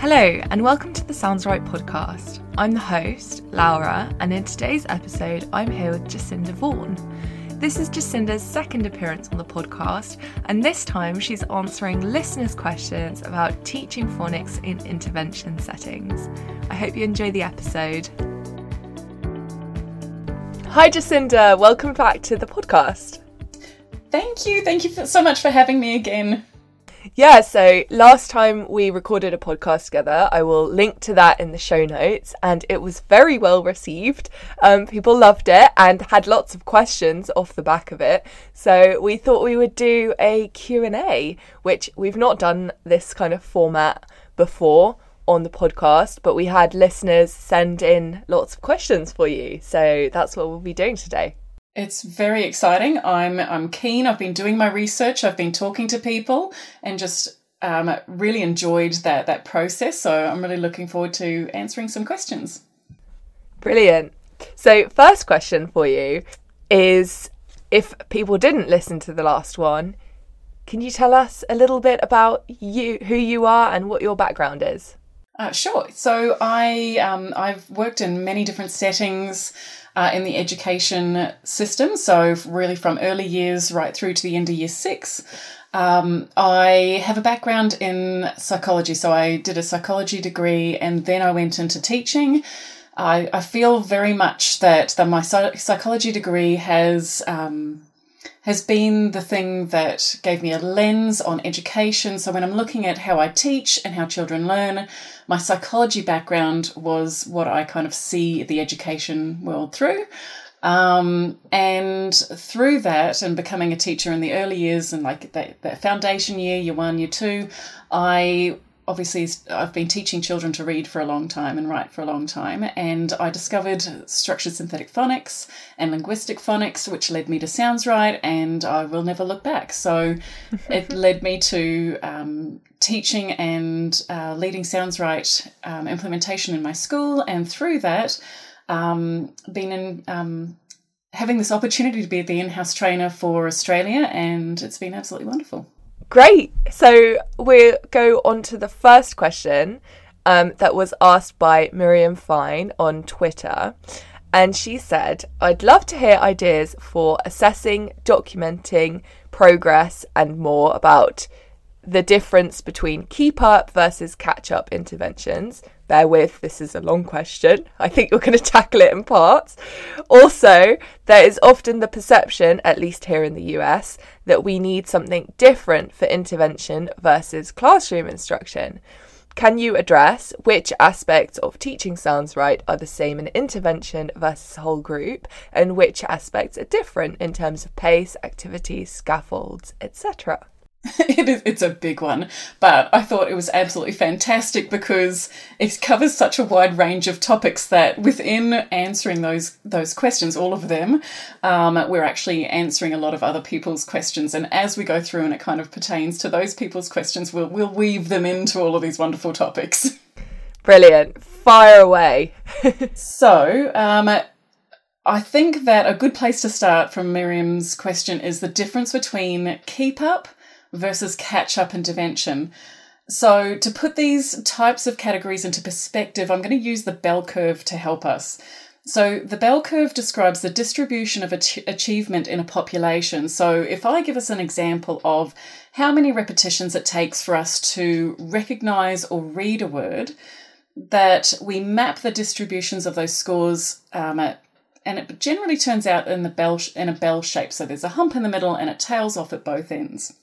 Hello, and welcome to the Sounds-Write podcast. I'm the host, Laura, and in today's episode, I'm here with Jacinda Vaughan. This is Jacinda's second appearance on the podcast, and this time she's answering listeners' questions about teaching phonics in intervention settings. I hope you enjoy the episode. Hi, Jacinda. Welcome back to the podcast. Thank you. Thank you so much for having me again. Yeah, so last time we recorded a podcast together, I will link to that in the show notes, and it was very well received. Um, people loved it and had lots of questions off the back of it. So we thought we would do a Q&A, which we've not done this kind of format before on the podcast, but we had listeners send in lots of questions for you. So that's what we'll be doing today. It's very exciting. I'm I'm keen. I've been doing my research. I've been talking to people and just um, really enjoyed that that process. So I'm really looking forward to answering some questions. Brilliant. So first question for you is if people didn't listen to the last one, can you tell us a little bit about you, who you are, and what your background is? Uh, sure. So I um, I've worked in many different settings uh, in the education system. So, really from early years right through to the end of year six. Um, I have a background in psychology. So, I did a psychology degree and then I went into teaching. I, I feel very much that, that my psychology degree has. Um, has been the thing that gave me a lens on education. So when I'm looking at how I teach and how children learn, my psychology background was what I kind of see the education world through. Um, and through that and becoming a teacher in the early years and like that, that foundation year, year one, year two, I obviously I've been teaching children to read for a long time and write for a long time, and I discovered structured synthetic phonics and linguistic phonics, which led me to Sounds-Write, and I will never look back. So it led me to um, teaching and uh, leading Sounds-Write um, implementation in my school, and through that, um, been in. Um, having this opportunity to be the in-house trainer for Australia and it's been absolutely wonderful. Great. So we'll go on to the first question um, that was asked by Miriam Fine on Twitter. And she said, I'd love to hear ideas for assessing, documenting progress, and more about the difference between keep up versus catch up interventions. Bear with, this is a long question. I think you're going to tackle it in parts. Also, there is often the perception, at least here in the US, that we need something different for intervention versus classroom instruction. Can you address which aspects of teaching Sounds-Write are the same in intervention versus whole group, and which aspects are different in terms of pace, activities, scaffolds, etc.? it is it's a big one but i thought it was absolutely fantastic because it covers such a wide range of topics that within answering those those questions all of them um, we're actually answering a lot of other people's questions. And as we go through and it kind of pertains to those people's questions we'll, we'll weave them into all of these wonderful topics. Brilliant. Fire away. So um, I think that a good place to start from Miriam's question is the difference between keep up versus catch up intervention. So, to put these types of categories into perspective, I'm going to use the bell curve to help us. So, the bell curve describes the distribution of ach- achievement in a population. So, if I give us an example of how many repetitions it takes for us to recognize or read a word, that we map the distributions of those scores um, at, and it generally turns out in the bell in a bell shape. So there's a hump in the middle and it tails off at both ends.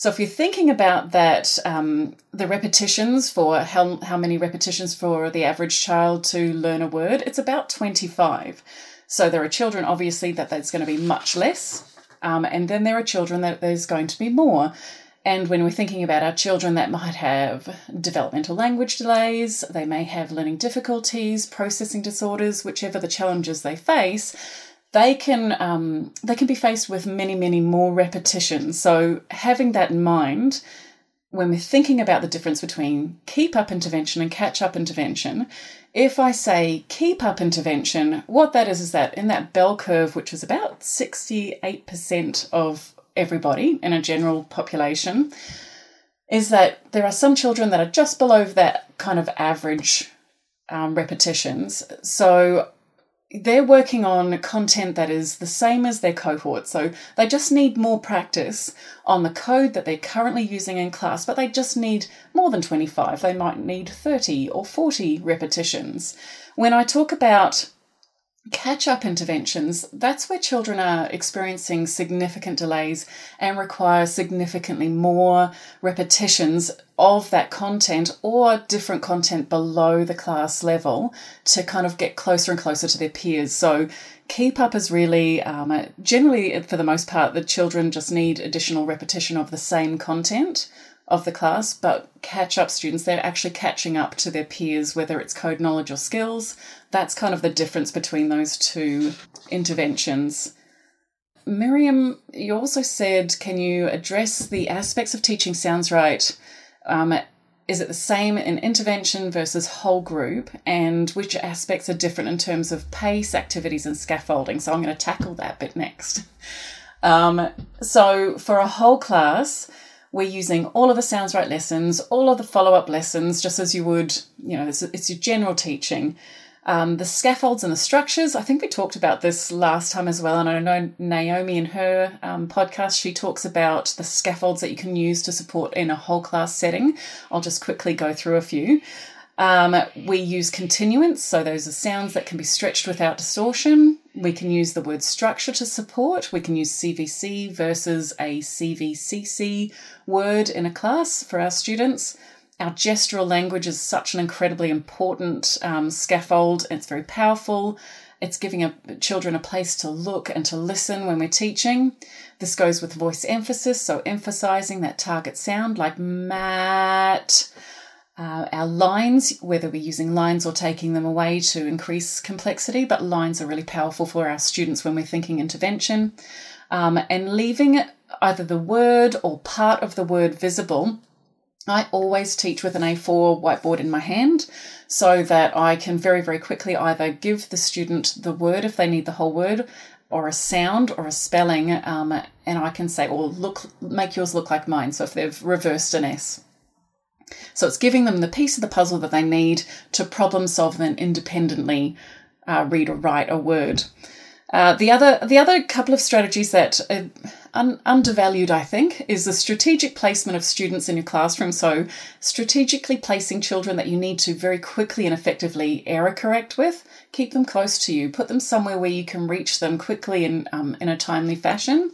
So if you're thinking about that, um, the repetitions for how, how many repetitions for the average child to learn a word, it's about 25. So there are children, obviously, that there's going to be much less. Um, and then there are children that there's going to be more. And when we're thinking about our children that might have developmental language delays, they may have learning difficulties, processing disorders, whichever the challenges they face, they can um, they can be faced with many many more repetitions. So having that in mind when we're thinking about the difference between keep up intervention and catch up intervention, if I say keep up intervention, what that is is that in that bell curve, which is about 68% of everybody in a general population, is that there are some children that are just below that kind of average um, repetitions. So they're working on content that is the same as their cohort. So they just need more practice on the code that they're currently using in class, but they just need more than 25. They might need 30 or 40 repetitions. When I talk about catch up interventions, that's where children are experiencing significant delays and require significantly more repetitions of that content or different content below the class level to kind of get closer and closer to their peers. So, keep up is really um, generally, for the most part, the children just need additional repetition of the same content of the class, but catch up students, they're actually catching up to their peers, whether it's code knowledge or skills. That's kind of the difference between those two interventions. Miriam, you also said, can you address the aspects of teaching Sounds-Write? Um, is it the same in intervention versus whole group? And which aspects are different in terms of pace, activities, and scaffolding? So I'm going to tackle that bit next. Um, so for a whole class, we're using all of the Sounds-Write lessons, all of the follow up lessons, just as you would, you know, it's, it's your general teaching. Um, the scaffolds and the structures, I think we talked about this last time as well. And I know Naomi in her um, podcast, she talks about the scaffolds that you can use to support in a whole class setting. I'll just quickly go through a few. Um, we use continuants, so those are sounds that can be stretched without distortion. We can use the word structure to support. We can use CVC versus a CVCC word in a class for our students. Our gestural language is such an incredibly important um, scaffold. It's very powerful. It's giving a, children a place to look and to listen when we're teaching. This goes with voice emphasis, so emphasizing that target sound like mat uh, our lines, whether we're using lines or taking them away to increase complexity, but lines are really powerful for our students when we're thinking intervention. Um, and leaving either the word or part of the word visible. I always teach with an A4 whiteboard in my hand so that I can very, very quickly either give the student the word if they need the whole word or a sound or a spelling, um, and I can say, or look, make yours look like mine. So if they've reversed an S. So it's giving them the piece of the puzzle that they need to problem solve and independently uh, read or write a word. Uh, the other the other couple of strategies that are un- undervalued, I think, is the strategic placement of students in your classroom. So strategically placing children that you need to very quickly and effectively error correct with. Keep them close to you. Put them somewhere where you can reach them quickly and um, in a timely fashion.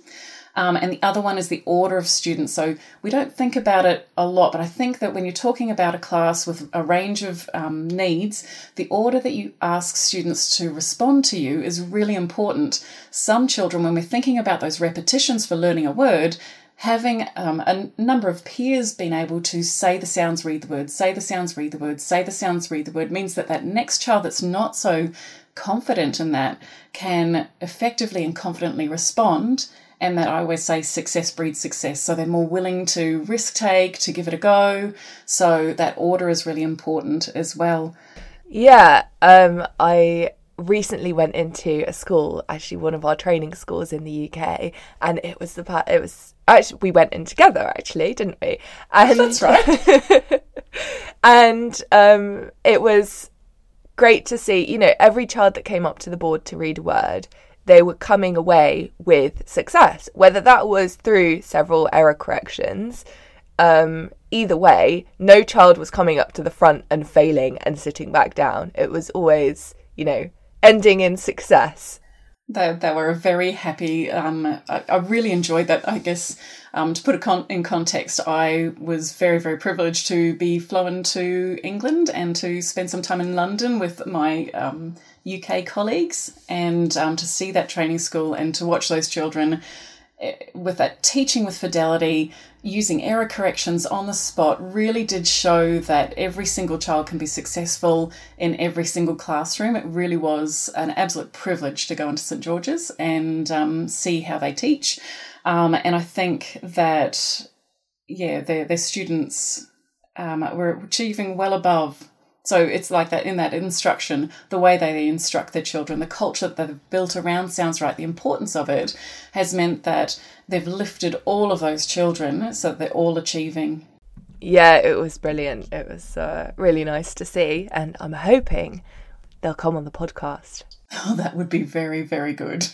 Um, and the other one is the order of students. So we don't think about it a lot, but I think that when you're talking about a class with a range of um, needs, the order that you ask students to respond to you is really important. Some children, when we're thinking about those repetitions for learning a word, having um, a number of peers being able to say the sounds, read the word, say the sounds, read the word, say the sounds, read the word means that that next child that's not so confident in that can effectively and confidently respond and that I always say success breeds success. So they're more willing to risk take, to give it a go. So that order is really important as well. Yeah, um, I recently went into a school, actually one of our training schools in the UK, and it was the part. It was actually we went in together, actually, didn't we? And, That's right. and um, it was great to see. You know, every child that came up to the board to read a word they were coming away with success, whether that was through several error corrections. Um, either way, no child was coming up to the front and failing and sitting back down. It was always, you know, ending in success. They, they were very happy. Um, I, I, really enjoyed that. I guess um, to put it con- in context, I was very, very privileged to be flown to England and to spend some time in London with my um, UK colleagues and um, to see that training school and to watch those children eh, with that teaching with fidelity, using error corrections on the spot, really did show that every single child can be successful in every single classroom. It really was an absolute privilege to go into St George's and um, see how they teach. Um, and I think that, yeah, their, their students um, were achieving well above so it's like that in that instruction, the way they instruct their children, the culture that they've built around Sounds-Write, the importance of it has meant that they've lifted all of those children so that they're all achieving. Yeah, it was brilliant. It was uh, really nice to see, and I'm hoping they'll come on the podcast. Oh, that would be very, very good.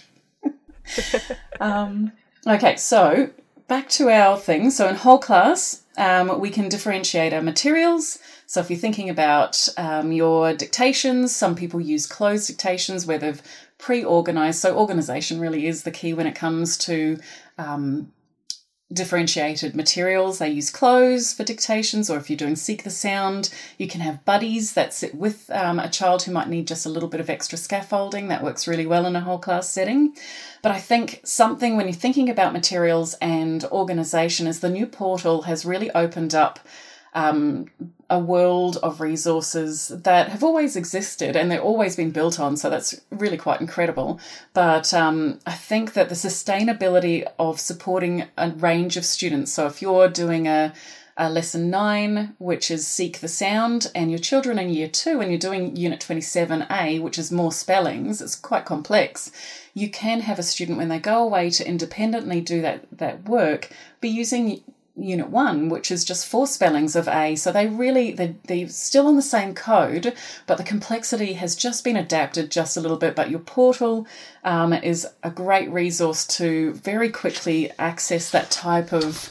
um, okay, so back to our thing. So in whole class, um, we can differentiate our materials. So if you're thinking about um, your dictations, some people use closed dictations where they've pre-organized. So organization really is the key when it comes to um, differentiated materials. They use clothes for dictations, or if you're doing Seek the Sound, you can have buddies that sit with um, a child who might need just a little bit of extra scaffolding. That works really well in a whole class setting. But I think something when you're thinking about materials and organisation is the new portal has really opened up um, a world of resources that have always existed and they've always been built on. So that's really quite incredible. But um, I think that the sustainability of supporting a range of students. So if you're doing a uh, lesson nine, which is Seek the Sound, and your children in year two, and you're doing Unit 27A, which is more spellings, it's quite complex. You can have a student, when they go away to independently do that, that work, be using unit one, which is just four spellings of A. So they really, they're, they're still on the same code, but the complexity has just been adapted just a little bit. But your portal um, is a great resource to very quickly access that type of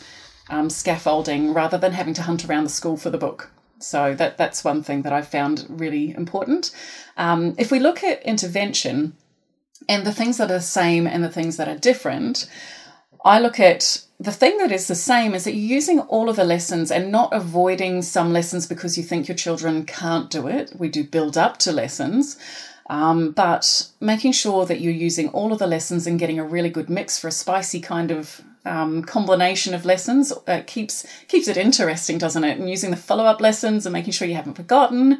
um, scaffolding rather than having to hunt around the school for the book. So that that's one thing that I found really important. Um, if we look at intervention and the things that are the same and the things that are different, I look at the thing that is the same is that you're using all of the lessons and not avoiding some lessons because you think your children can't do it. We do build up to lessons. Um, but making sure that you're using all of the lessons and getting a really good mix for a spicy kind of um, combination of lessons uh, keeps keeps it interesting, doesn't it? And using the follow up lessons and making sure you haven't forgotten.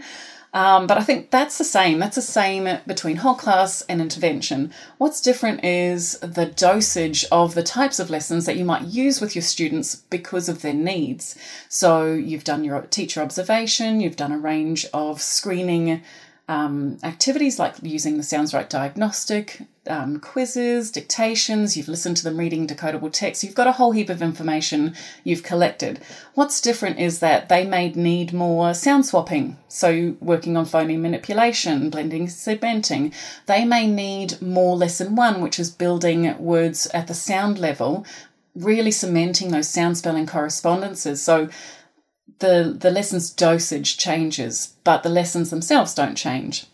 Um, but I think that's the same. That's the same between whole class and intervention. What's different is the dosage of the types of lessons that you might use with your students because of their needs. So you've done your teacher observation, you've done a range of screening um, activities like using the Sounds-Write diagnostic, um, quizzes, dictations, you've listened to them reading decodable text, you've got a whole heap of information you've collected. What's different is that they may need more sound swapping, so working on phoneme manipulation, blending, segmenting. They may need more lesson one, which is building words at the sound level, really cementing those sound spelling correspondences. So the the lessons dosage changes, but the lessons themselves don't change.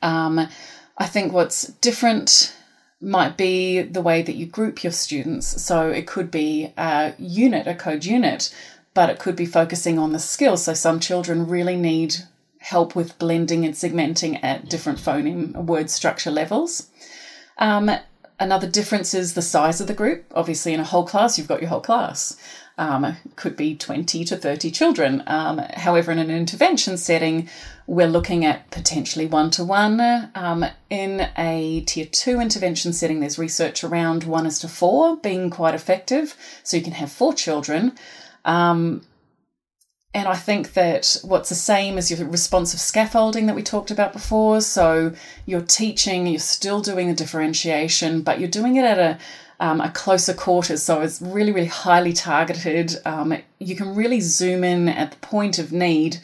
Um, I think what's different might be the way that you group your students. So it could be a unit, a code unit, but it could be focusing on the skills. So some children really need help with blending and segmenting at different phoneme word structure levels. Um, another difference is the size of the group. Obviously, in a whole class, you've got your whole class um, could be 20 to 30 children. Um, however, in an intervention setting, we're looking at potentially one to one. In a tier two intervention setting, there's research around one is to four being quite effective. So you can have four children. Um, and I think that what's the same is your responsive scaffolding that we talked about before. So you're teaching, you're still doing the differentiation, but you're doing it at a um, a closer quarters. So it's really, really highly targeted. Um, you can really zoom in at the point of need.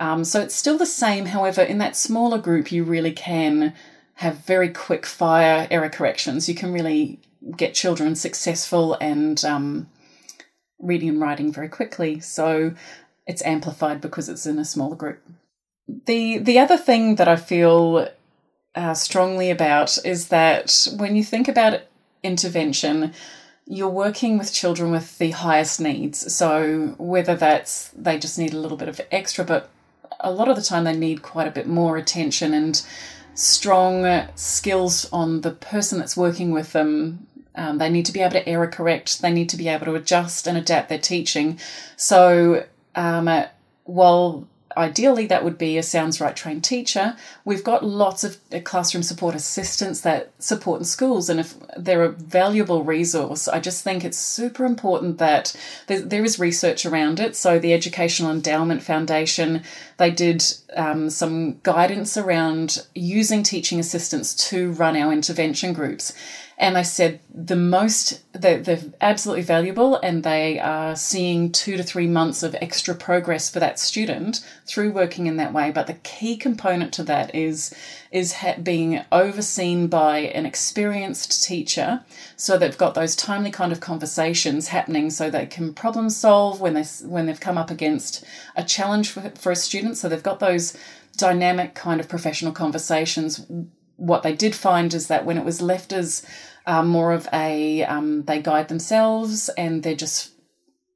Um, so it's still the same. However, in that smaller group, you really can have very quick fire error corrections. You can really get children successful and um, reading and writing very quickly. So it's amplified because it's in a smaller group. The the other thing that I feel uh, strongly about is that when you think about intervention, you're working with children with the highest needs. So whether that's they just need a little bit of extra, but a lot of the time they need quite a bit more attention and strong skills on the person that's working with them. Um, they need to be able to error correct. They need to be able to adjust and adapt their teaching. So um, while ideally that would be a Sounds-Write trained teacher. We've got lots of uh, classroom support assistants that support in schools and if they're a valuable resource. I just think it's super important that there is research around it. So the educational endowment foundation they did um, some guidance around using teaching assistants to run our intervention groups and they said the most they're, they're absolutely valuable and they are seeing two to three months of extra progress for that student through working in that way. But the key component to that is is ha- being overseen by an experienced teacher. So they've got those timely kind of conversations happening so they can problem solve when they when they've come up against a challenge for, for a student. So they've got those dynamic kind of professional conversations. What they did find is that when it was left as um, more of a um, they guide themselves and they're just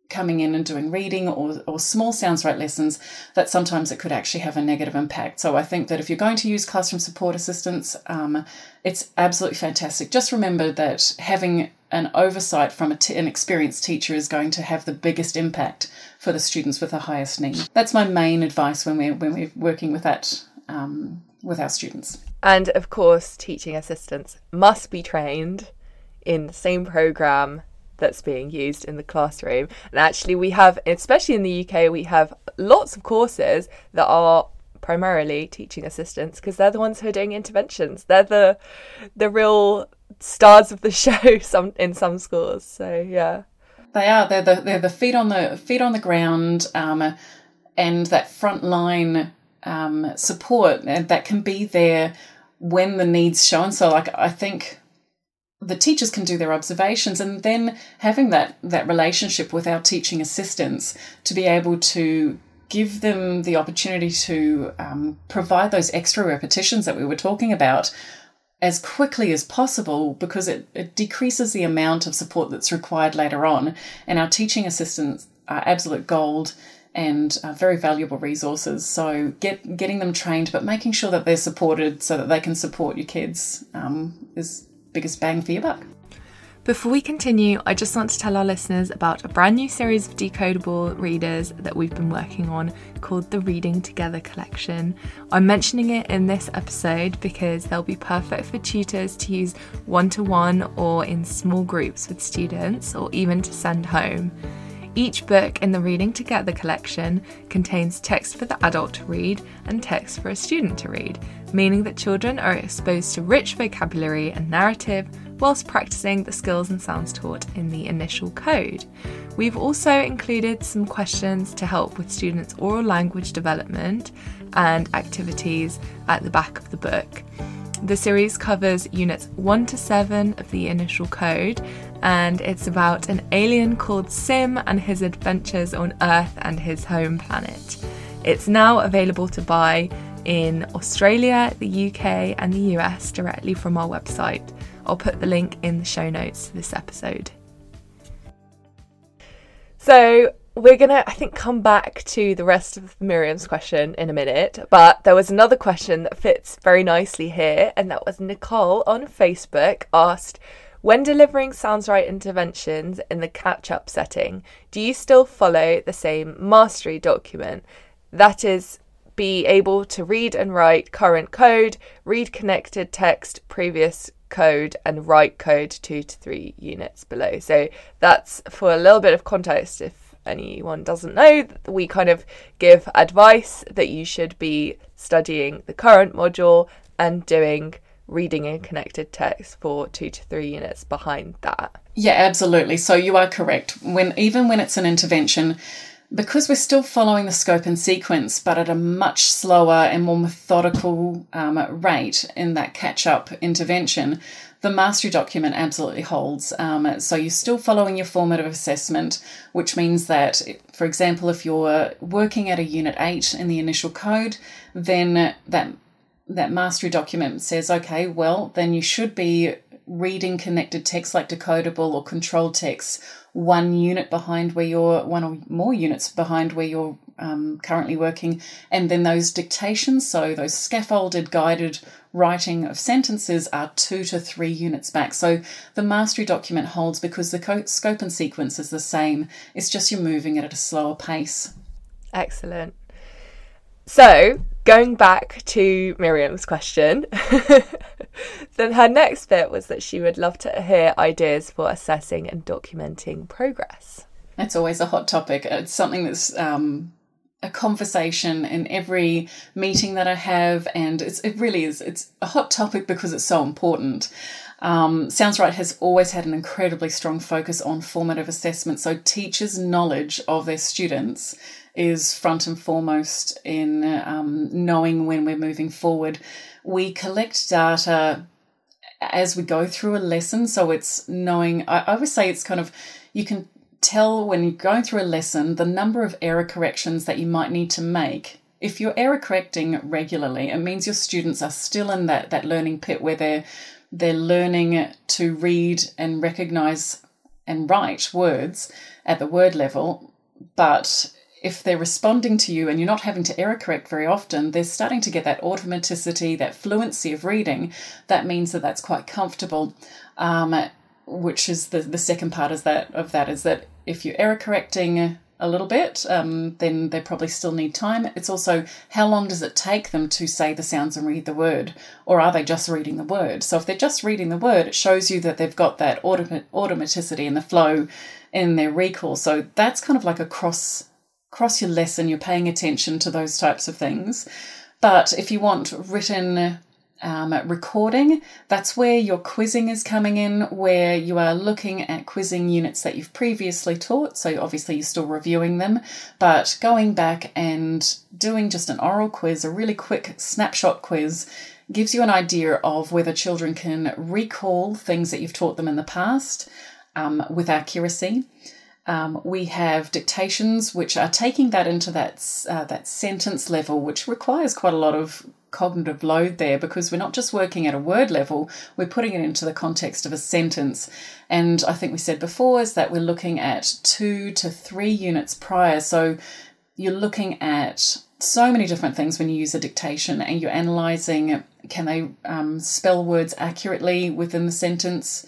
coming in and doing reading or, or small Sounds-Write lessons that sometimes it could actually have a negative impact. So i think that if you're going to use classroom support assistants um, it's absolutely fantastic. Just remember that having an oversight from an experienced teacher is going to have the biggest impact for the students with the highest need. That's my main advice when we're when we're working with that um, with our students and of course, teaching assistants must be trained in the same program that's being used in the classroom. And actually, we have, especially in the UK, we have lots of courses that are primarily teaching assistants because they're the ones who are doing interventions. They're the the real stars of the show some in some schools. So yeah, they are. They're the they're the feet on the feet on the ground, um, and that front line um, support that can be there when the needs shown. So like I think the teachers can do their observations and then having that that relationship with our teaching assistants to be able to give them the opportunity to um, provide those extra repetitions that we were talking about as quickly as possible because it, it decreases the amount of support that's required later on and our teaching assistants are absolute gold and uh, very valuable resources. So get getting them trained, but making sure that they're supported so that they can support your kids um, is biggest bang for your buck. Before we continue, I just want to tell our listeners about a brand new series of decodable readers that we've been working on called the Reading Together Collection. I'm mentioning it in this episode because they'll be perfect for tutors to use one to one or in small groups with students or even to send home. Each book in the Reading Together collection contains text for the adult to read and text for a student to read, meaning that children are exposed to rich vocabulary and narrative whilst practicing the skills and sounds taught in the initial code. We've also included some questions to help with students' oral language development and activities at the back of the book. The series covers units 1 to 7 of the initial code, and it's about an alien called Sim and his adventures on Earth and his home planet. It's now available to buy in Australia, the UK, and the US directly from our website. I'll put the link in the show notes to this episode. So, we're gonna i think come back to the rest of miriam's question in a minute but there was another question that fits very nicely here and that was nicole on facebook asked when delivering Sounds-Write interventions in the catch up setting do you still follow the same mastery document? That is be able to read and write current code read connected text previous code and write code two to three units below. So that's for a little bit of context if anyone doesn't know, we kind of give advice that you should be studying the current module and doing reading and connected text for two to three units behind that. Yeah, absolutely. So you are correct. When even when it's an intervention, because we're still following the scope and sequence, but at a much slower and more methodical um, rate in that catch up intervention, the mastery document absolutely holds. Um, so you're still following your formative assessment, which means that, for example, if you're working at a unit 8 in the initial code, then that that mastery document says, okay, well, then you should be reading connected text like decodable or controlled text one unit behind where you're one or more units behind where you're um, currently working. And then those dictations so those scaffolded guided writing of sentences are two to three units back. So the mastery document holds because the co- scope and sequence is the same. It's just you're moving it at a slower pace. Excellent so going back to Miriam's question, then her next bit was that she would love to hear ideas for assessing and documenting progress. That's always a hot topic. It's something that's um, a conversation in every meeting that I have, and it's, it really is. It's a hot topic because it's so important. Um, Sounds-Write has always had an incredibly strong focus on formative assessment. So teachers' knowledge of their students is front and foremost in um, knowing when we're moving forward. We collect data as we go through a lesson. So it's knowing, I, I always say it's kind of, you can tell when you're going through a lesson the number of error corrections that you might need to make. If you're error correcting regularly, it means your students are still in that, that learning pit where they're they're learning to read and recognize and write words at the word level, but if they're responding to you and you're not having to error correct very often, they're starting to get that automaticity, that fluency of reading. That means that that's quite comfortable. Um, which is the, the second part is that of that is that if you're error correcting a little bit, um, then they probably still need time. It's also how long does it take them to say the sounds and read the word, or are they just reading the word? So if they're just reading the word, it shows you that they've got that automaticity and the flow in their recall. So that's kind of like a cross across your lesson, you're paying attention to those types of things. But if you want written um, recording, that's where your quizzing is coming in, where you are looking at quizzing units that you've previously taught. So obviously you're still reviewing them, but going back and doing just an oral quiz, a really quick snapshot quiz, gives you an idea of whether children can recall things that you've taught them in the past um, with accuracy. Um, we have dictations, which are taking that into that uh, that sentence level, which requires quite a lot of cognitive load there because we're not just working at a word level, we're putting it into the context of a sentence. And I think we said before is that we're looking at two to three units prior. So you're looking at so many different things when you use a dictation and you're analyzing can they um, spell words accurately within the sentence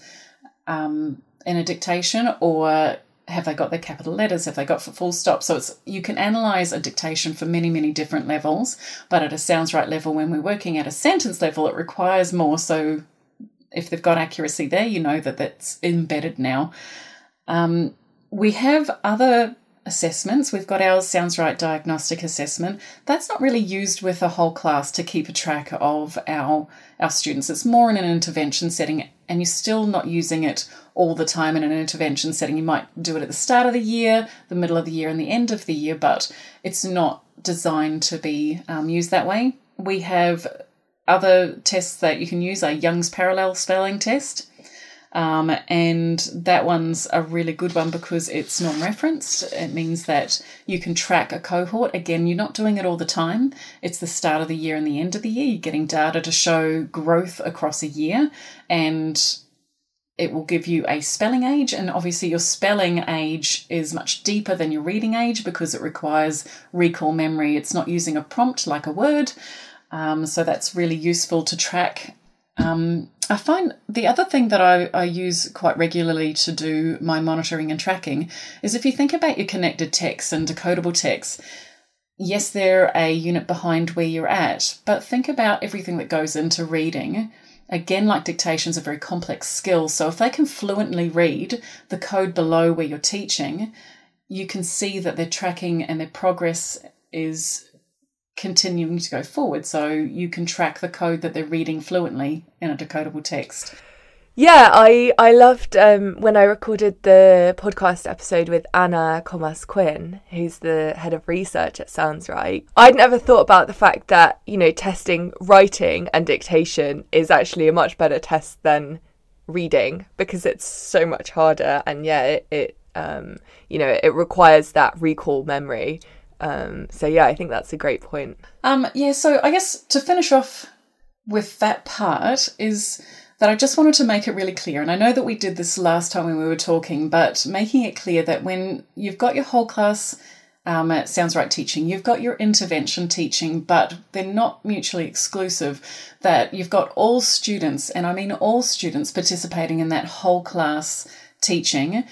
um, in a dictation or have they got their capital letters have they got full stop so it's you can analyze a dictation for many many different levels but at a Sounds-Write level when we're working at a sentence level it requires more so if they've got accuracy there you know that that's embedded now um, we have other assessments. We've got our Sounds-Write diagnostic assessment. That's not really used with a whole class to keep a track of our, our students. It's more in an intervention setting, and you're still not using it all the time in an intervention setting. You might do it at the start of the year, the middle of the year, and the end of the year, but it's not designed to be um, used that way. We have other tests that you can use, a Young's Parallel Spelling Test. Um, and that one's a really good one because it's non referenced. It means that you can track a cohort. Again, you're not doing it all the time. It's the start of the year and the end of the year. You're getting data to show growth across a year. And it will give you a spelling age, and obviously, your spelling age is much deeper than your reading age because it requires recall memory. It's not using a prompt like a word, um, so that's really useful to track um, I find the other thing that I, I use quite regularly to do my monitoring and tracking is if you think about your connected texts and decodable texts, yes, they're a unit behind where you're at, but think about everything that goes into reading. Again, like dictation is a very complex skill. So if they can fluently read the code below where you're teaching, you can see that their tracking and their progress is continuing to go forward. So you can track the code that they're reading fluently in a decodable text. Yeah, I I loved um, when I recorded the podcast episode with Anna Comas Quinn, who's the head of research at Sounds-Write. I'd never thought about the fact that you know testing writing and dictation is actually a much better test than reading because it's so much harder, and yeah, it, it um, you know it requires that recall memory um, so yeah, I think that's a great point. Um, yeah, so I guess to finish off with that part is that I just wanted to make it really clear, and I know that we did this last time when we were talking, but making it clear that when you've got your whole class um, it Sounds-Write teaching. You've got your intervention teaching, but they're not mutually exclusive. That you've got all students, and I mean all students, participating in that whole class teaching.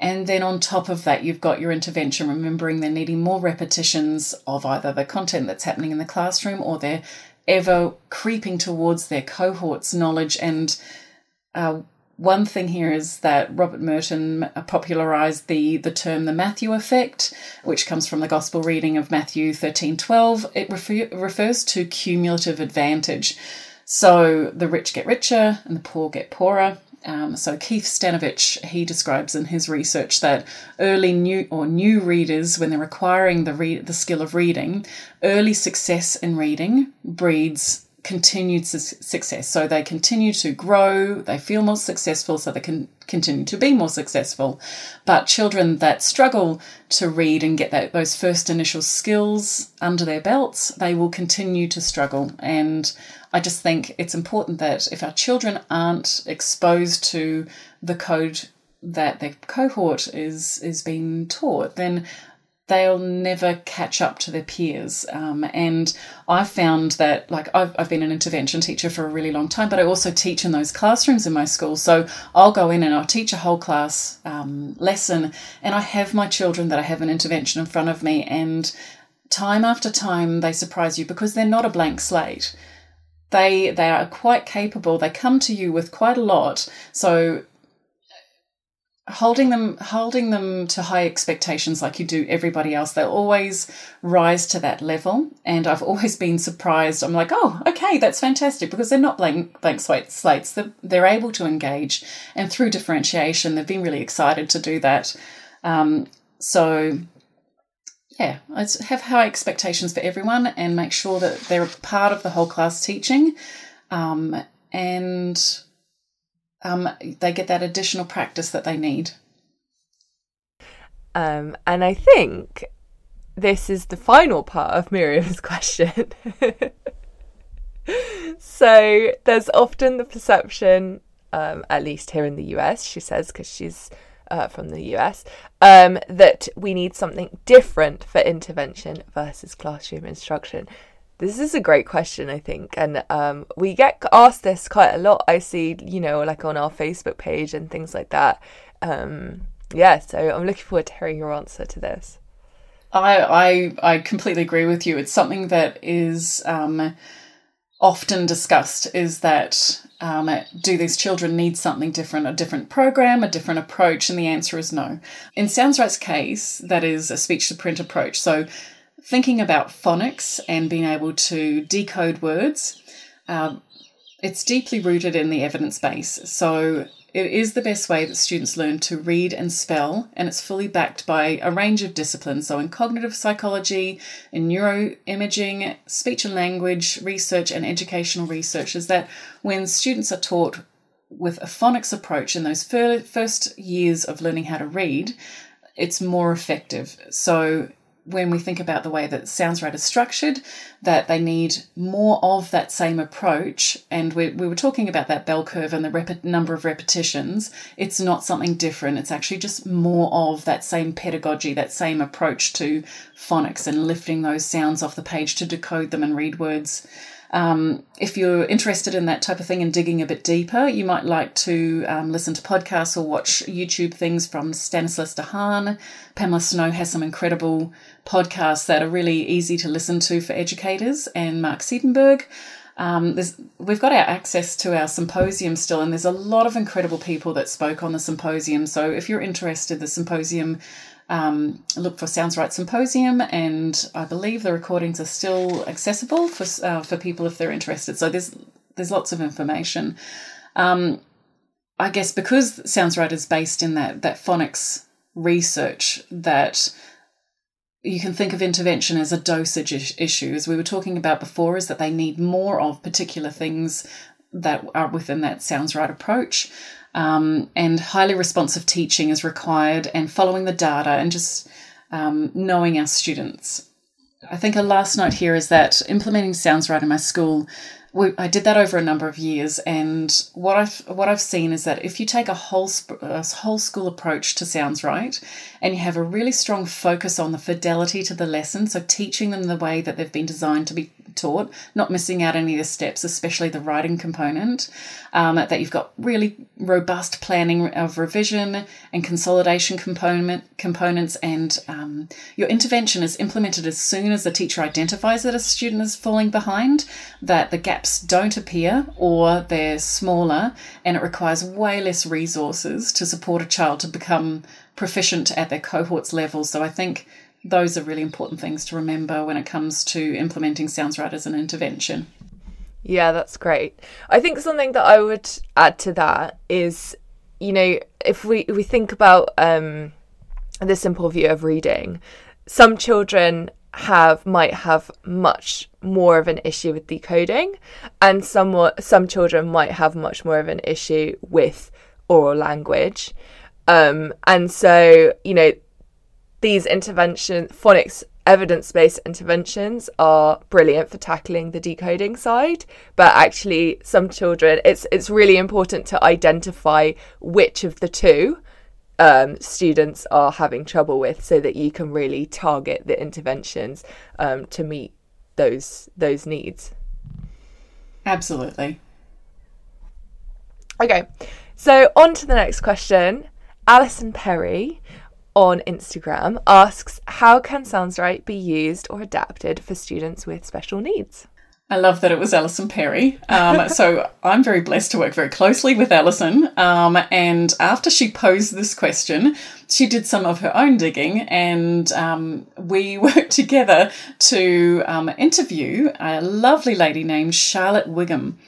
And then on top of that, you've got your intervention, remembering they're needing more repetitions of either the content that's happening in the classroom or they're ever creeping towards their cohort's knowledge. And uh, one thing here is that Robert Merton popularized the, the term the Matthew effect, which comes from the gospel reading of Matthew 13 12. It refer, refers to cumulative advantage. So the rich get richer and the poor get poorer. Um, so Keith Stanovich he describes in his research that early new or new readers, when they're acquiring the the skill of reading, early success in reading breeds continued su- success. So they continue to grow, they feel more successful, so they can continue to be more successful. But children that struggle to read and get that, those first initial skills under their belts, they will continue to struggle. And I just think it's important that if our children aren't exposed to the code that their cohort is is being taught, then they'll never catch up to their peers. Um, and I found that, like, I've, I've been an intervention teacher for a really long time, but I also teach in those classrooms in my school. So I'll go in and I'll teach a whole class um, lesson, and I have my children that I have an intervention in front of me, and time after time they surprise you because they're not a blank slate. They, they are quite capable. They come to you with quite a lot. So holding them holding them to high expectations like you do everybody else they'll always rise to that level and i've always been surprised i'm like oh okay that's fantastic because they're not blank blank slates they're, they're able to engage and through differentiation they've been really excited to do that um, so yeah I have high expectations for everyone and make sure that they're a part of the whole class teaching um, and um, they get that additional practice that they need. Um, and I think this is the final part of Miriam's question. so there's often the perception, um, at least here in the US, she says, because she's uh, from the US, um, that we need something different for intervention versus classroom instruction. This is a great question, I think, and um, we get asked this quite a lot. I see, you know, like on our Facebook page and things like that. Um, yeah, so I'm looking forward to hearing your answer to this. I I I completely agree with you. It's something that is um, often discussed. Is that um, do these children need something different, a different program, a different approach? And the answer is no. In Sounds-Write's case, that is a speech to print approach. So thinking about phonics and being able to decode words, um, it's deeply rooted in the evidence base. So it is the best way that students learn to read and spell, and it's fully backed by a range of disciplines. So, in cognitive psychology, in neuroimaging, speech and language research, and educational research, is that when students are taught with a phonics approach in those first years of learning how to read, it's more effective. So, when we think about the way that Sounds-Write is structured, that they need more of that same approach. And we, we were talking about that bell curve and the rep- number of repetitions. It's not something different. It's actually just more of that same pedagogy, that same approach to phonics and lifting those sounds off the page to decode them and read words. Um, if you're interested in that type of thing and digging a bit deeper, you might like to um, listen to podcasts or watch YouTube things from Stanislas Dehaene. Pamela Snow has some incredible podcasts that are really easy to listen to for educators, and Mark Seidenberg. Um, we've got our access to our symposium still, and there's a lot of incredible people that spoke on the symposium. So if you're interested, the symposium um, look for Sounds-Write Symposium, and I believe the recordings are still accessible for uh, for people if they're interested. So there's there's lots of information. Um, I guess because Sounds-Write is based in that that phonics research that you can think of intervention as a dosage issue, as we were talking about before, is that they need more of particular things that are within that Sounds-Write approach. Um, and highly responsive teaching is required, and following the data and just um, knowing our students. I think a last note here is that implementing Sounds-Write in my school we, I did that over a number of years, and what I've what I've seen is that if you take a whole a whole school approach to Sounds-Write, and you have a really strong focus on the fidelity to the lesson, so teaching them the way that they've been designed to be taught, not missing out any of the steps, especially the writing component, um, that you've got really robust planning of revision and consolidation component components, and um, your intervention is implemented as soon as the teacher identifies that a student is falling behind, that the gaps don't appear or they're smaller, and it requires way less resources to support a child to become proficient at their cohort's level. So I think those are really important things to remember when it comes to implementing Sounds-Write as an intervention. Yeah, that's great. I think something that I would add to that is, you know, if we we think about um, the simple view of reading, some children have might have much more of an issue with decoding, and some some children might have much more of an issue with oral language. Um, and so, you know, these intervention phonics evidence-based interventions are brilliant for tackling the decoding side but actually some children it's it's really important to identify which of the two um, students are having trouble with so that you can really target the interventions um, to meet those those needs. Absolutely. Okay so on to the next question. Alison perry on Instagram asks How can Sounds-Write be used or adapted for students with special needs? I love that it was Alison Perry. Um, so I'm very blessed to work very closely with Alison. Um, and after she posed this question, she did some of her own digging, and um, we worked together to um, interview a lovely lady named Charlotte Wigham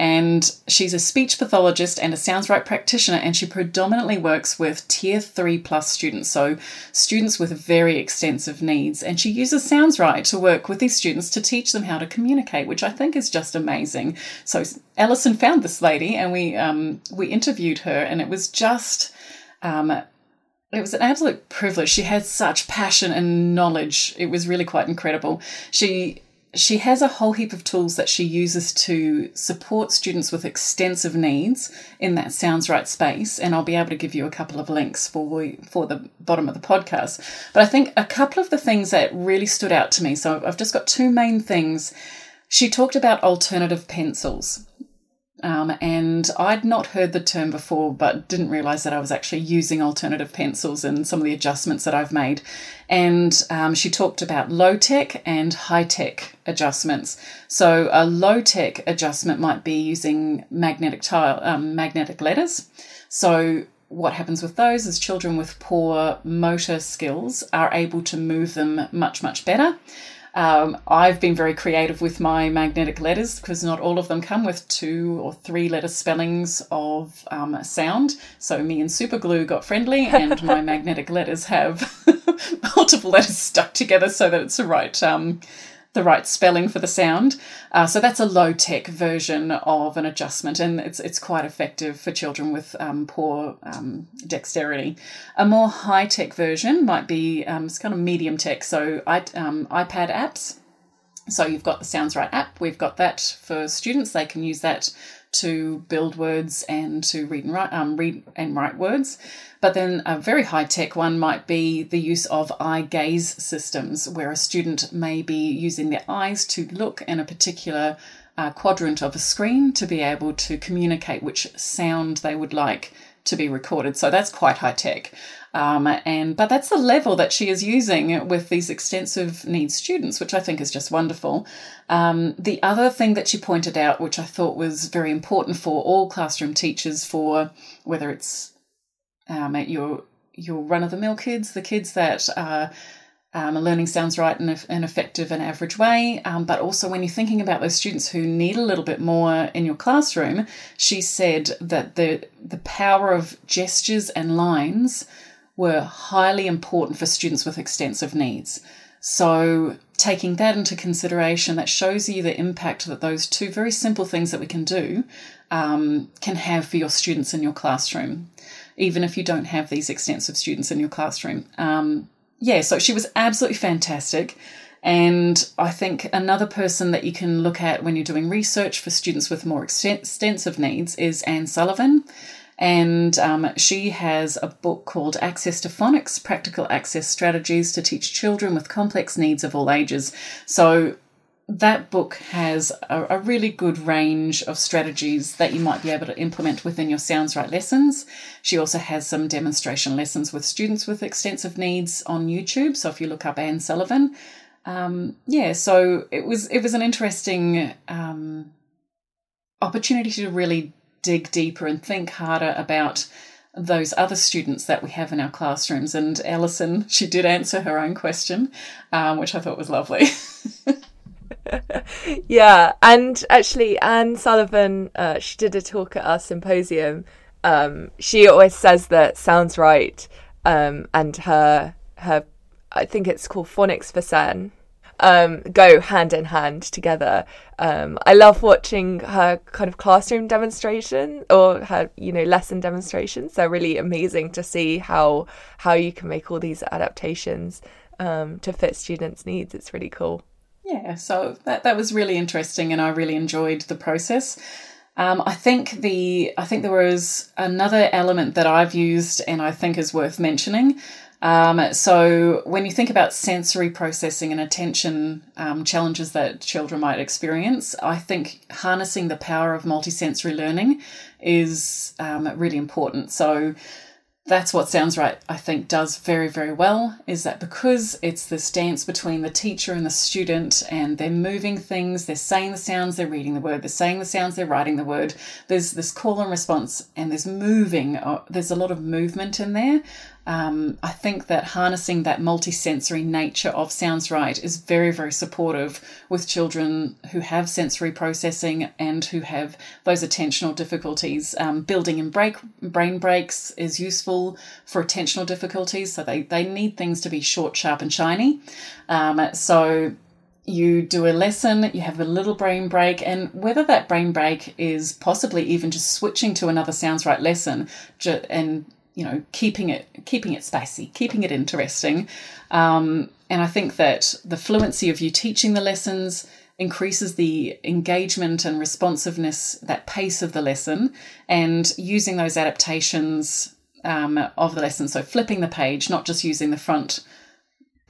and she's a speech pathologist and a Sounds-Write practitioner, and she predominantly works with tier three plus students, so students with very extensive needs. And she uses Sounds-Write to work with these students to teach them how to communicate, which I think is just amazing. So Alison found this lady, and we um, we interviewed her, and it was just. Um, it was an absolute privilege. She had such passion and knowledge. It was really quite incredible. She she has a whole heap of tools that she uses to support students with extensive needs in that Sounds-Write space and I'll be able to give you a couple of links for for the bottom of the podcast. But I think a couple of the things that really stood out to me so I've just got two main things. She talked about alternative pencils um, and I'd not heard the term before, but didn't realize that I was actually using alternative pencils and some of the adjustments that I've made. And um, she talked about low tech and high tech adjustments. So, a low tech adjustment might be using magnetic tile, um, magnetic letters. So, what happens with those is children with poor motor skills are able to move them much, much better. Um, I've been very creative with my magnetic letters because not all of them come with two or three letter spellings of um, sound. So me and Superglue got friendly, and my magnetic letters have multiple letters stuck together so that it's the right um, the right spelling for the sound. Uh, so that's a low tech version of an adjustment, and it's it's quite effective for children with um, poor um, dexterity. A more high tech version might be um, it's kind of medium tech, so I, um, iPad apps. So you've got the Sounds-Write app. We've got that for students. They can use that to build words and to read and write, um, read and write words. But then a very high tech one might be the use of eye gaze systems, where a student may be using their eyes to look in a particular uh, quadrant of a screen to be able to communicate which sound they would like to be recorded. So that's quite high tech. Um, and but that's the level that she is using with these extensive needs students, which I think is just wonderful. Um, the other thing that she pointed out, which I thought was very important for all classroom teachers, for whether it's um, your your run of the mill kids, the kids that are um, learning Sounds-Write in an effective and average way, um, but also when you're thinking about those students who need a little bit more in your classroom, she said that the the power of gestures and lines were highly important for students with extensive needs. So, taking that into consideration, that shows you the impact that those two very simple things that we can do um, can have for your students in your classroom, even if you don't have these extensive students in your classroom. Um, yeah, so she was absolutely fantastic. And I think another person that you can look at when you're doing research for students with more extensive needs is Ann Sullivan. And um, she has a book called Access to Phonics Practical Access Strategies to Teach Children with Complex Needs of All Ages. So that book has a, a, really good range of strategies that you might be able to implement within your Sounds-Write lessons. She also has some demonstration lessons with students with extensive needs on YouTube. So if you look up Ann Sullivan, um, yeah, so it was it was an interesting um, opportunity to really dig deeper and think harder about those other students that we have in our classrooms. And Alison, she did answer her own question, um, which I thought was lovely. yeah, and actually, Ann Sullivan, uh, she did a talk at our symposium. Um, she always says that Sounds-Write, um, and her her, I think it's called phonics for SEN, um, go hand in hand together. Um, I love watching her kind of classroom demonstration or her, you know, lesson demonstrations. They're really amazing to see how how you can make all these adaptations um, to fit students' needs. It's really cool. Yeah, so that that was really interesting, and I really enjoyed the process. Um, I think the I think there was another element that I've used and I think is worth mentioning, um, so, when you think about sensory processing and attention um, challenges that children might experience, I think harnessing the power of multisensory learning is um, really important. So, that's what Sounds-Write, I think, does very, very well is that because it's this dance between the teacher and the student, and they're moving things, they're saying the sounds, they're reading the word, they're saying the sounds, they're writing the word. There's this call and response, and there's moving, uh, there's a lot of movement in there um, I think that harnessing that multisensory nature of Sounds-Write is very, very supportive with children who have sensory processing and who have those attentional difficulties. Um, building in break, brain breaks is useful for attentional difficulties, so they, they need things to be short, sharp, and shiny. Um, so you do a lesson, you have a little brain break, and whether that brain break is possibly even just switching to another Sounds-Write lesson and you know keeping it keeping it spicy keeping it interesting. Um, and i think that the fluency of you teaching the lessons increases the engagement and responsiveness that pace of the lesson and using those adaptations um, of the lesson. So flipping the page not just using the front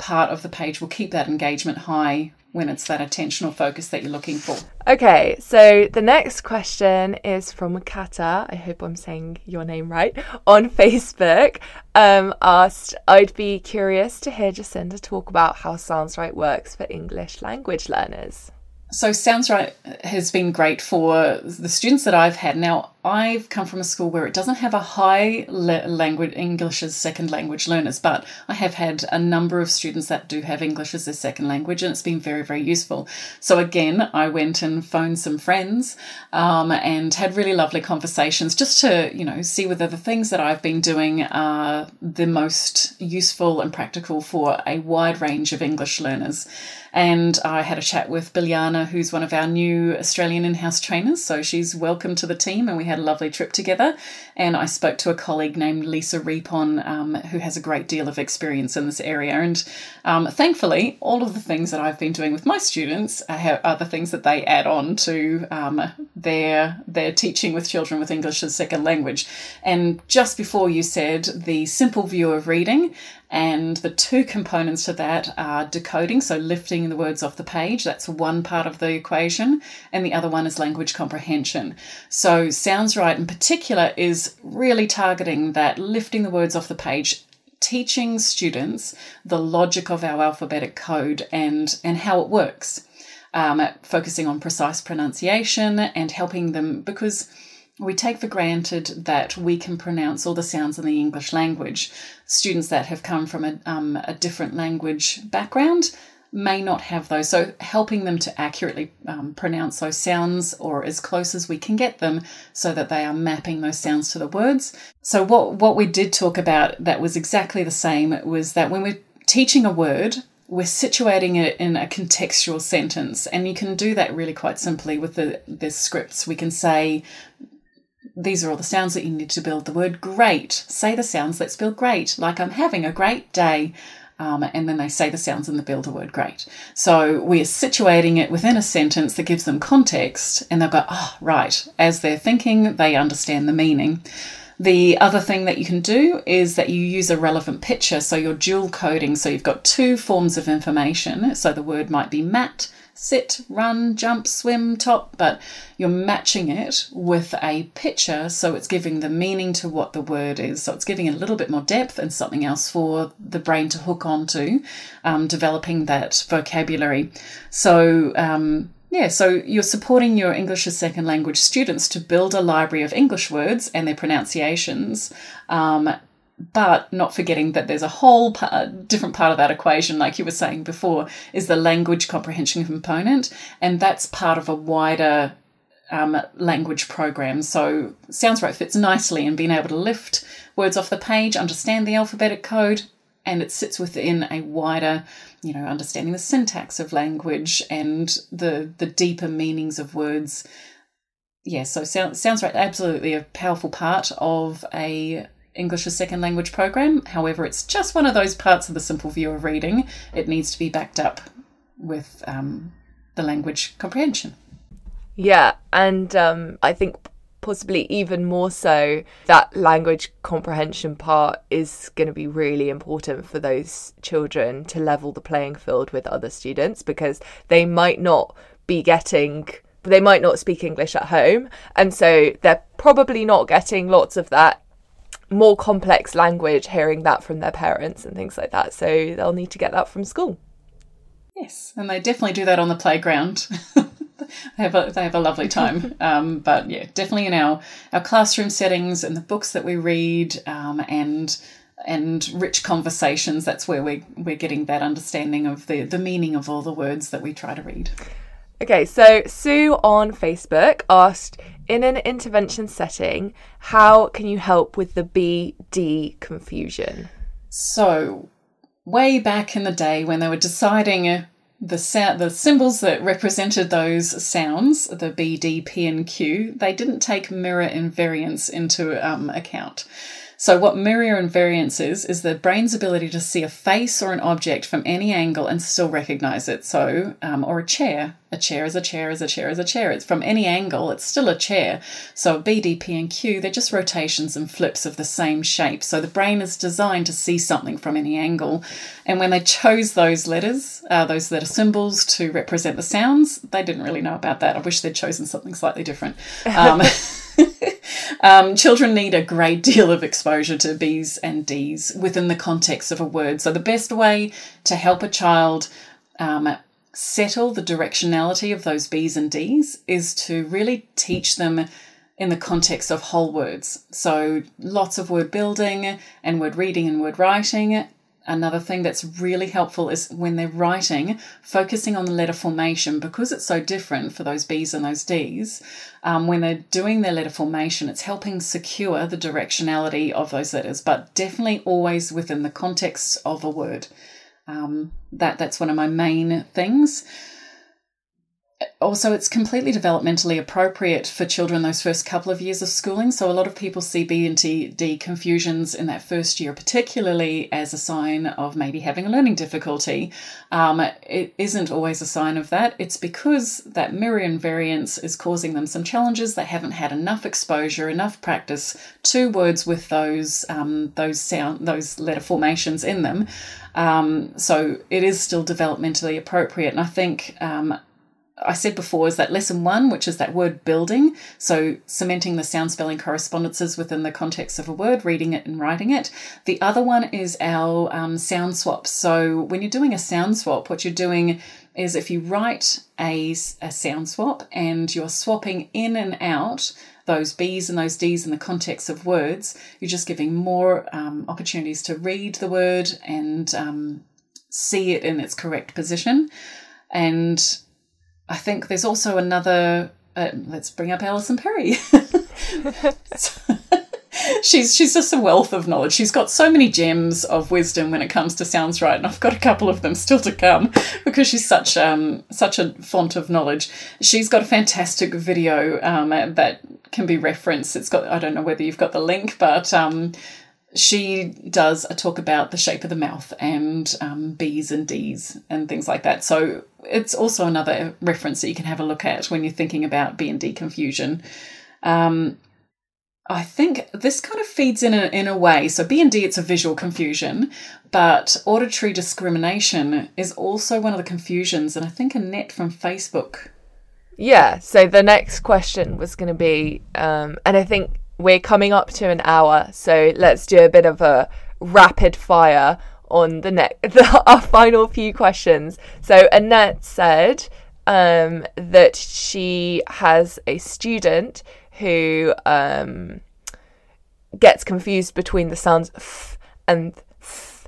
part of the page will keep that engagement high when it's that attentional focus that you're looking for. Okay, so the next question is from Kata. I hope I'm saying your name right. On Facebook, um, asked, I'd be curious to hear Jacinda talk about how Sounds-Write works for English language learners. So Sounds-Write has been great for the students that I've had. Now, I've come from a school where it doesn't have a high language English as second language learners, but I have had a number of students that do have English as their second language, and it's been very, very useful. So again, I went and phoned some friends um, and had really lovely conversations just to you know see whether the things that I've been doing are the most useful and practical for a wide range of English learners. And I had a chat with Biljana, who's one of our new Australian in-house trainers, so she's welcome to the team, and we had a lovely trip together. And I spoke to a colleague named Lisa Repon, um, who has a great deal of experience in this area. And um, thankfully, all of the things that I've been doing with my students are, are the things that they add on to um, their their teaching with children with English as second language. And just before you said the simple view of reading, and the two components to that are decoding, so lifting the words off the page, that's one part of the equation, and the other one is language comprehension. So, Sounds-Write in particular is really targeting that lifting the words off the page teaching students the logic of our alphabetic code and, and how it works, um, focusing on precise pronunciation and helping them because we take for granted that we can pronounce all the sounds in the English language. Students that have come from a, um, a different language background may not have those. So, helping them to accurately um, pronounce those sounds or as close as we can get them so that they are mapping those sounds to the words. So, what, what we did talk about that was exactly the same was that when we're teaching a word, we're situating it in a contextual sentence and you can do that really quite simply with the, the scripts we can say these are all the sounds that you need to build the word great. Say the sounds, let's build great, like I'm having a great day. Um, and then they say the sounds in the builder word great. So we're situating it within a sentence that gives them context, and they'll go, oh, right. As they're thinking, they understand the meaning. The other thing that you can do is that you use a relevant picture. So you're dual coding. So you've got two forms of information. So the word might be mat sit, run, jump, swim, top, but you're matching it with a picture so it's giving the meaning to what the word is. So it's giving a little bit more depth and something else for the brain to hook onto, um, developing that vocabulary. So, um, yeah, so you're supporting your English as second language students to build a library of English words and their pronunciations um, but not forgetting that there's a whole part, different part of that equation, like you were saying before, is the language comprehension component, and that's part of a wider um, language program. So Sounds-Write fits nicely in being able to lift words off the page, understand the alphabetic code, and it sits within a wider, you know, understanding the syntax of language and the the deeper meanings of words. Yeah, so sound, Sounds-Write absolutely a powerful part of a English as second language program. However, it's just one of those parts of the simple view of reading. It needs to be backed up with um, the language comprehension. Yeah, and um, I think possibly even more so that language comprehension part is going to be really important for those children to level the playing field with other students because they might not be getting they might not speak English at home and so they're probably not getting lots of that more complex language hearing that from their parents and things like that so they'll need to get that from school yes and they definitely do that on the playground they have a, they have a lovely time. Um, but yeah, definitely in our our classroom settings and the books that we read um, and and rich conversations. That's where we we're getting that understanding of the the meaning of all the words that we try to read. Okay, so Sue on Facebook asked in an intervention setting, how can you help with the BD confusion? So, way back in the day when they were deciding the sound, the symbols that represented those sounds, the B, D, P, and Q, they didn't take mirror invariance into um, account. So, what mirror invariance is, is the brain's ability to see a face or an object from any angle and still recognize it. So, um, or a chair. A chair is a chair is a chair is a chair. It's from any angle, it's still a chair. So, B, D, P, and Q, they're just rotations and flips of the same shape. So, the brain is designed to see something from any angle. And when they chose those letters, uh, those letter symbols to represent the sounds, they didn't really know about that. I wish they'd chosen something slightly different. Um, um, children need a great deal of exposure to B's and D's within the context of a word. So, the best way to help a child um, settle the directionality of those B's and D's is to really teach them in the context of whole words. So, lots of word building and word reading and word writing Another thing that's really helpful is when they're writing, focusing on the letter formation because it's so different for those B's and those D's. Um, when they're doing their letter formation, it's helping secure the directionality of those letters, but definitely always within the context of a word. Um, that that's one of my main things also it's completely developmentally appropriate for children those first couple of years of schooling. So a lot of people see b and d confusions in that first year particularly as a sign of maybe having a learning difficulty. Um, it isn't always a sign of that. It's because that mirror invariance is causing them some challenges. They haven't had enough exposure enough practice to words with those um, those sound those letter formations in them. Um, so it is still developmentally appropriate. And i think um, I said before is that lesson one, which is that word building. So cementing the sound spelling correspondences within the context of a word, reading it and writing it. The other one is our um, sound swap. So when you're doing a sound swap, what you're doing is if you write a, a sound swap and you're swapping in and out those B's and those D's in the context of words, you're just giving more um, opportunities to read the word and um, see it in its correct position. And I think there's also another. Uh, let's bring up Alison Perry. she's she's just a wealth of knowledge. She's got so many gems of wisdom when it comes to Sounds-Write, and I've got a couple of them still to come because she's such um such a font of knowledge. She's got a fantastic video um, that can be referenced. It's got I don't know whether you've got the link, but um, she does a talk about the shape of the mouth and um, B's and D's and things like that. So it's also another reference that you can have a look at when you're thinking about B and D confusion. Um, I think this kind of feeds in a, in a way. So B and D, it's a visual confusion, but auditory discrimination is also one of the confusions. And I think Annette from Facebook. Yeah. So the next question was going to be, um, and I think we're coming up to an hour, so let's do a bit of a rapid fire on the next our final few questions. So Annette said um, that she has a student who um, gets confused between the sounds f and th.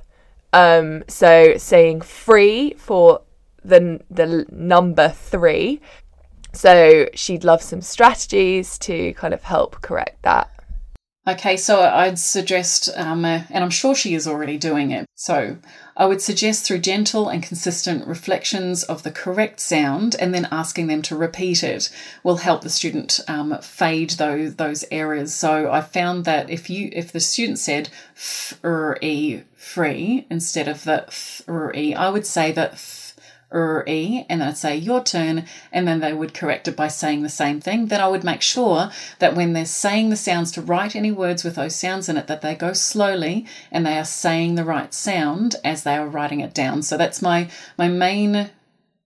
Um, so saying free for the the number three. So she'd love some strategies to kind of help correct that. Okay, so I'd suggest, um, uh, and I'm sure she is already doing it. So I would suggest through gentle and consistent reflections of the correct sound and then asking them to repeat it will help the student um, fade those those errors. So I found that if you if the student said f e free instead of the th r e, I would say that e, and then I'd say your turn, and then they would correct it by saying the same thing. Then I would make sure that when they're saying the sounds to write any words with those sounds in it, that they go slowly and they are saying the right sound as they are writing it down. So that's my my main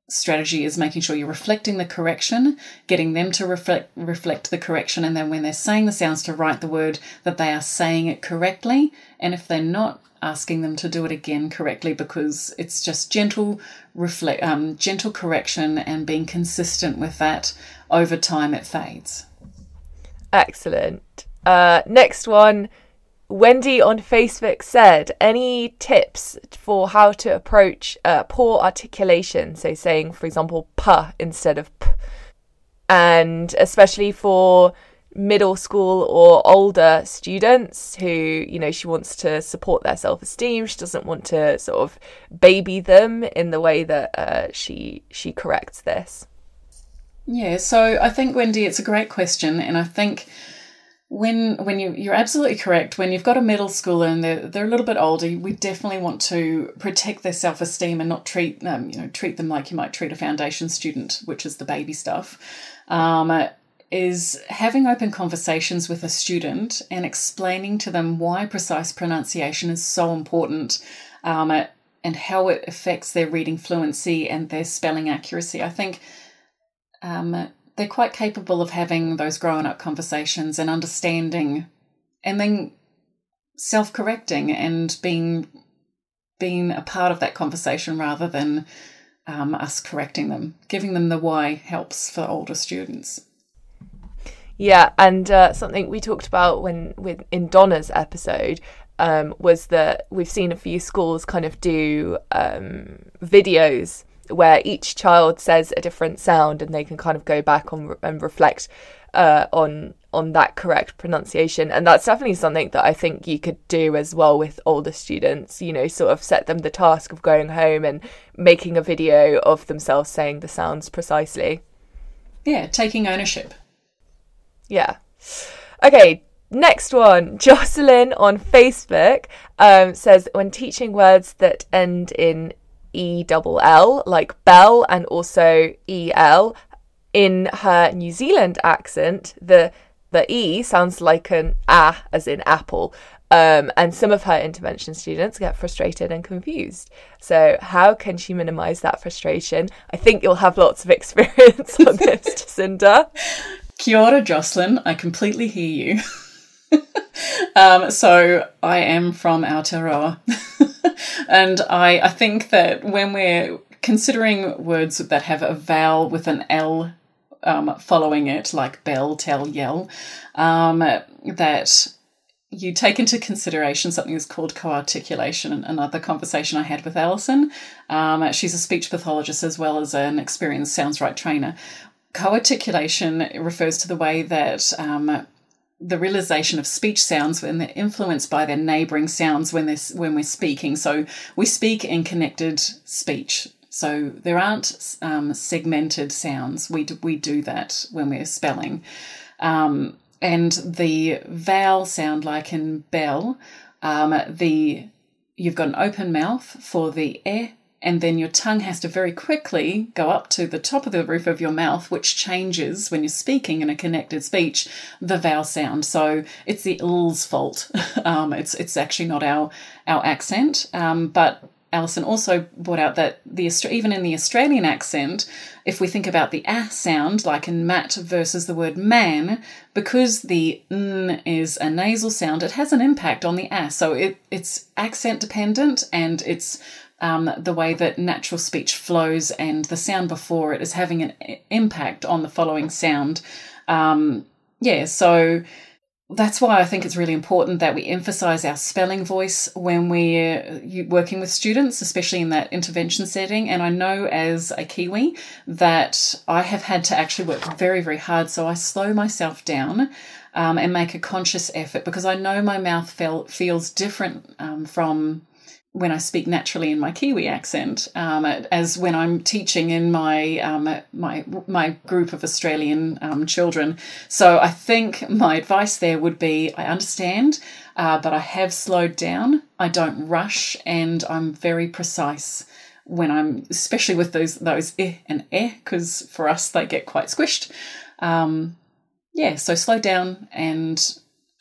strategy is making sure you're reflecting the correction, getting them to reflect reflect the correction, and then when they're saying the sounds to write the word that they are saying it correctly. And if they're not asking them to do it again correctly because it's just gentle reflect um, gentle correction and being consistent with that over time it fades. Excellent. Uh, next one. Wendy on facebook said any tips for how to approach uh, poor articulation? So saying for example p instead of p. And especially for middle school or older students who you know she wants to support their self-esteem. She doesn't want to sort of baby them in the way that uh, she she corrects this. Yeah so i think wendy it's a great question and i think when when you you're absolutely correct. When you've got a middle schooler and they're, they're a little bit older we definitely want to protect their self-esteem and not treat them you know treat them like you might treat a foundation student which is the baby stuff. Um, is having open conversations with a student and explaining to them why precise pronunciation is so important um, and how it affects their reading fluency and their spelling accuracy. I think um, they're quite capable of having those grown up conversations and understanding and then self correcting and being being a part of that conversation rather than um, us correcting them. Giving them the why helps for older students. Yeah, and uh, something we talked about when with in Donna's episode um, was that we've seen a few schools kind of do um, videos where each child says a different sound, and they can kind of go back on and reflect uh, on on that correct pronunciation. And that's definitely something that I think you could do as well with older students. You know, sort of set them the task of going home and making a video of themselves saying the sounds precisely. Yeah, taking ownership. Yeah. Okay, next one. Jocelyn on Facebook um, says when teaching words that end in E double L, like bell and also EL, in her New Zealand accent, the the E sounds like an A as in apple. Um, and some of her intervention students get frustrated and confused. So, how can she minimize that frustration? I think you'll have lots of experience on this, Jacinda. Kia ora, Jocelyn. I completely hear you. um, so I am from Aotearoa. and I, I think that when we're considering words that have a vowel with an L um, following it, like bell, tell, yell, um, that you take into consideration something that's called co-articulation another conversation i had with alison um, she's a speech pathologist as well as an experienced Sounds-Write trainer Co-articulation refers to the way that um, the realization of speech sounds when they're influenced by their neighboring sounds when they're when we're speaking. So we speak in connected speech. So there aren't um, segmented sounds. We do, we do that when we're spelling, um, and the vowel sound like in bell, um, the you've got an open mouth for the e and then your tongue has to very quickly go up to the top of the roof of your mouth, which changes when you're speaking in a connected speech the vowel sound. So it's the ill's fault. um, it's it's actually not our our accent, um, but Alison also brought out that the even in the Australian accent, if we think about the ah sound, like in mat versus the word man, because the n is a nasal sound, it has an impact on the ah. So it, it's accent dependent and it's um, the way that natural speech flows and the sound before it is having an impact on the following sound. Um, yeah, so that's why I think it's really important that we emphasize our spelling voice when we're working with students, especially in that intervention setting. And I know as a Kiwi that I have had to actually work very, very hard. So I slow myself down um, and make a conscious effort because I know my mouth feel, feels different um, from when I speak naturally in my Kiwi accent, um, as when I'm teaching in my um, my my group of Australian um, children. So I think my advice there would be: I understand, uh, but I have slowed down. I don't rush, and I'm very precise when I'm, especially with those those eh and eh, because for us they get quite squished. Um, yeah, so slow down, and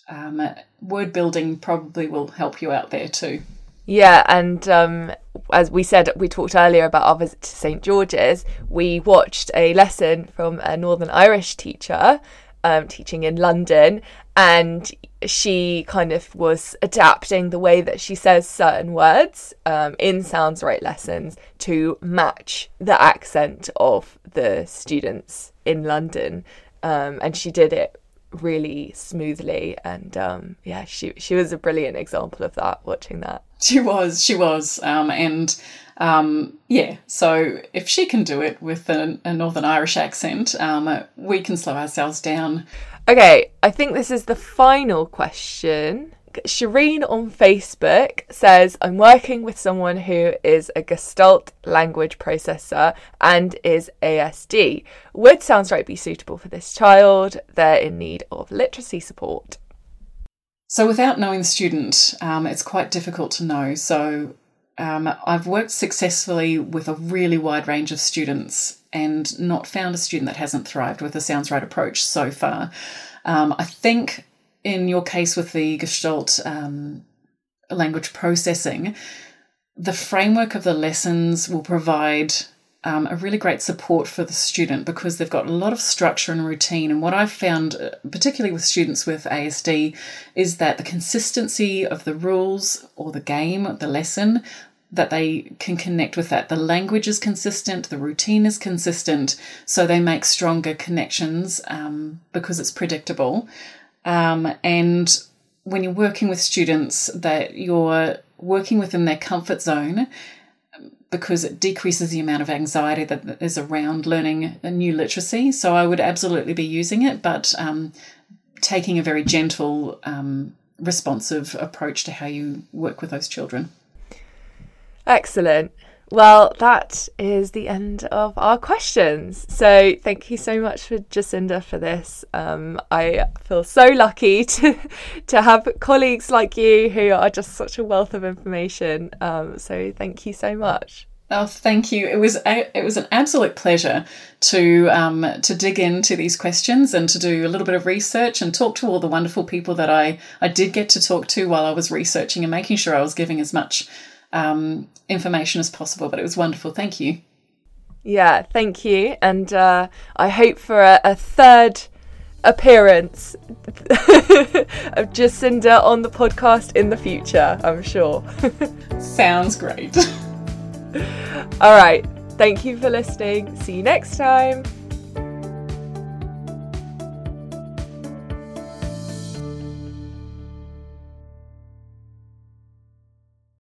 um, word building probably will help you out there too. Yeah, and um, as we said, we talked earlier about our visit to St George's. We watched a lesson from a Northern Irish teacher um, teaching in London, and she kind of was adapting the way that she says certain words um, in Sounds-Write lessons to match the accent of the students in London. Um, and she did it really smoothly and um, yeah she she was a brilliant example of that watching that. She was she was um, and um, yeah so if she can do it with a, a northern irish accent um, we can slow ourselves down. Okay i think this is the final question Shireen on Facebook says, I'm working with someone who is a Gestalt language processor and is ASD. Would Sounds-Write be suitable for this child? They're in need of literacy support. So, without knowing the student, um, it's quite difficult to know. So, um, I've worked successfully with a really wide range of students and not found a student that hasn't thrived with the Sounds-Write approach so far. Um, I think in your case with the Gestalt um, language processing, the framework of the lessons will provide um, a really great support for the student because they've got a lot of structure and routine. And what I've found, uh, particularly with students with ASD, is that the consistency of the rules or the game, the lesson, that they can connect with that. The language is consistent, the routine is consistent, so they make stronger connections um, because it's predictable. Um, and when you're working with students, that you're working within their comfort zone because it decreases the amount of anxiety that is around learning a new literacy. So I would absolutely be using it, but um, taking a very gentle, um, responsive approach to how you work with those children. Excellent. Well, that is the end of our questions. So, thank you so much for Jacinda for this. Um, I feel so lucky to to have colleagues like you who are just such a wealth of information. Um, so, thank you so much. Oh, thank you. It was a, it was an absolute pleasure to um, to dig into these questions and to do a little bit of research and talk to all the wonderful people that I I did get to talk to while I was researching and making sure I was giving as much um, information as possible. But it was wonderful. Thank you. Yeah, thank you. And uh, I hope for a, a third appearance of Jacinda on the podcast in the future, I'm sure. Sounds great. All right. Thank you for listening. See you next time.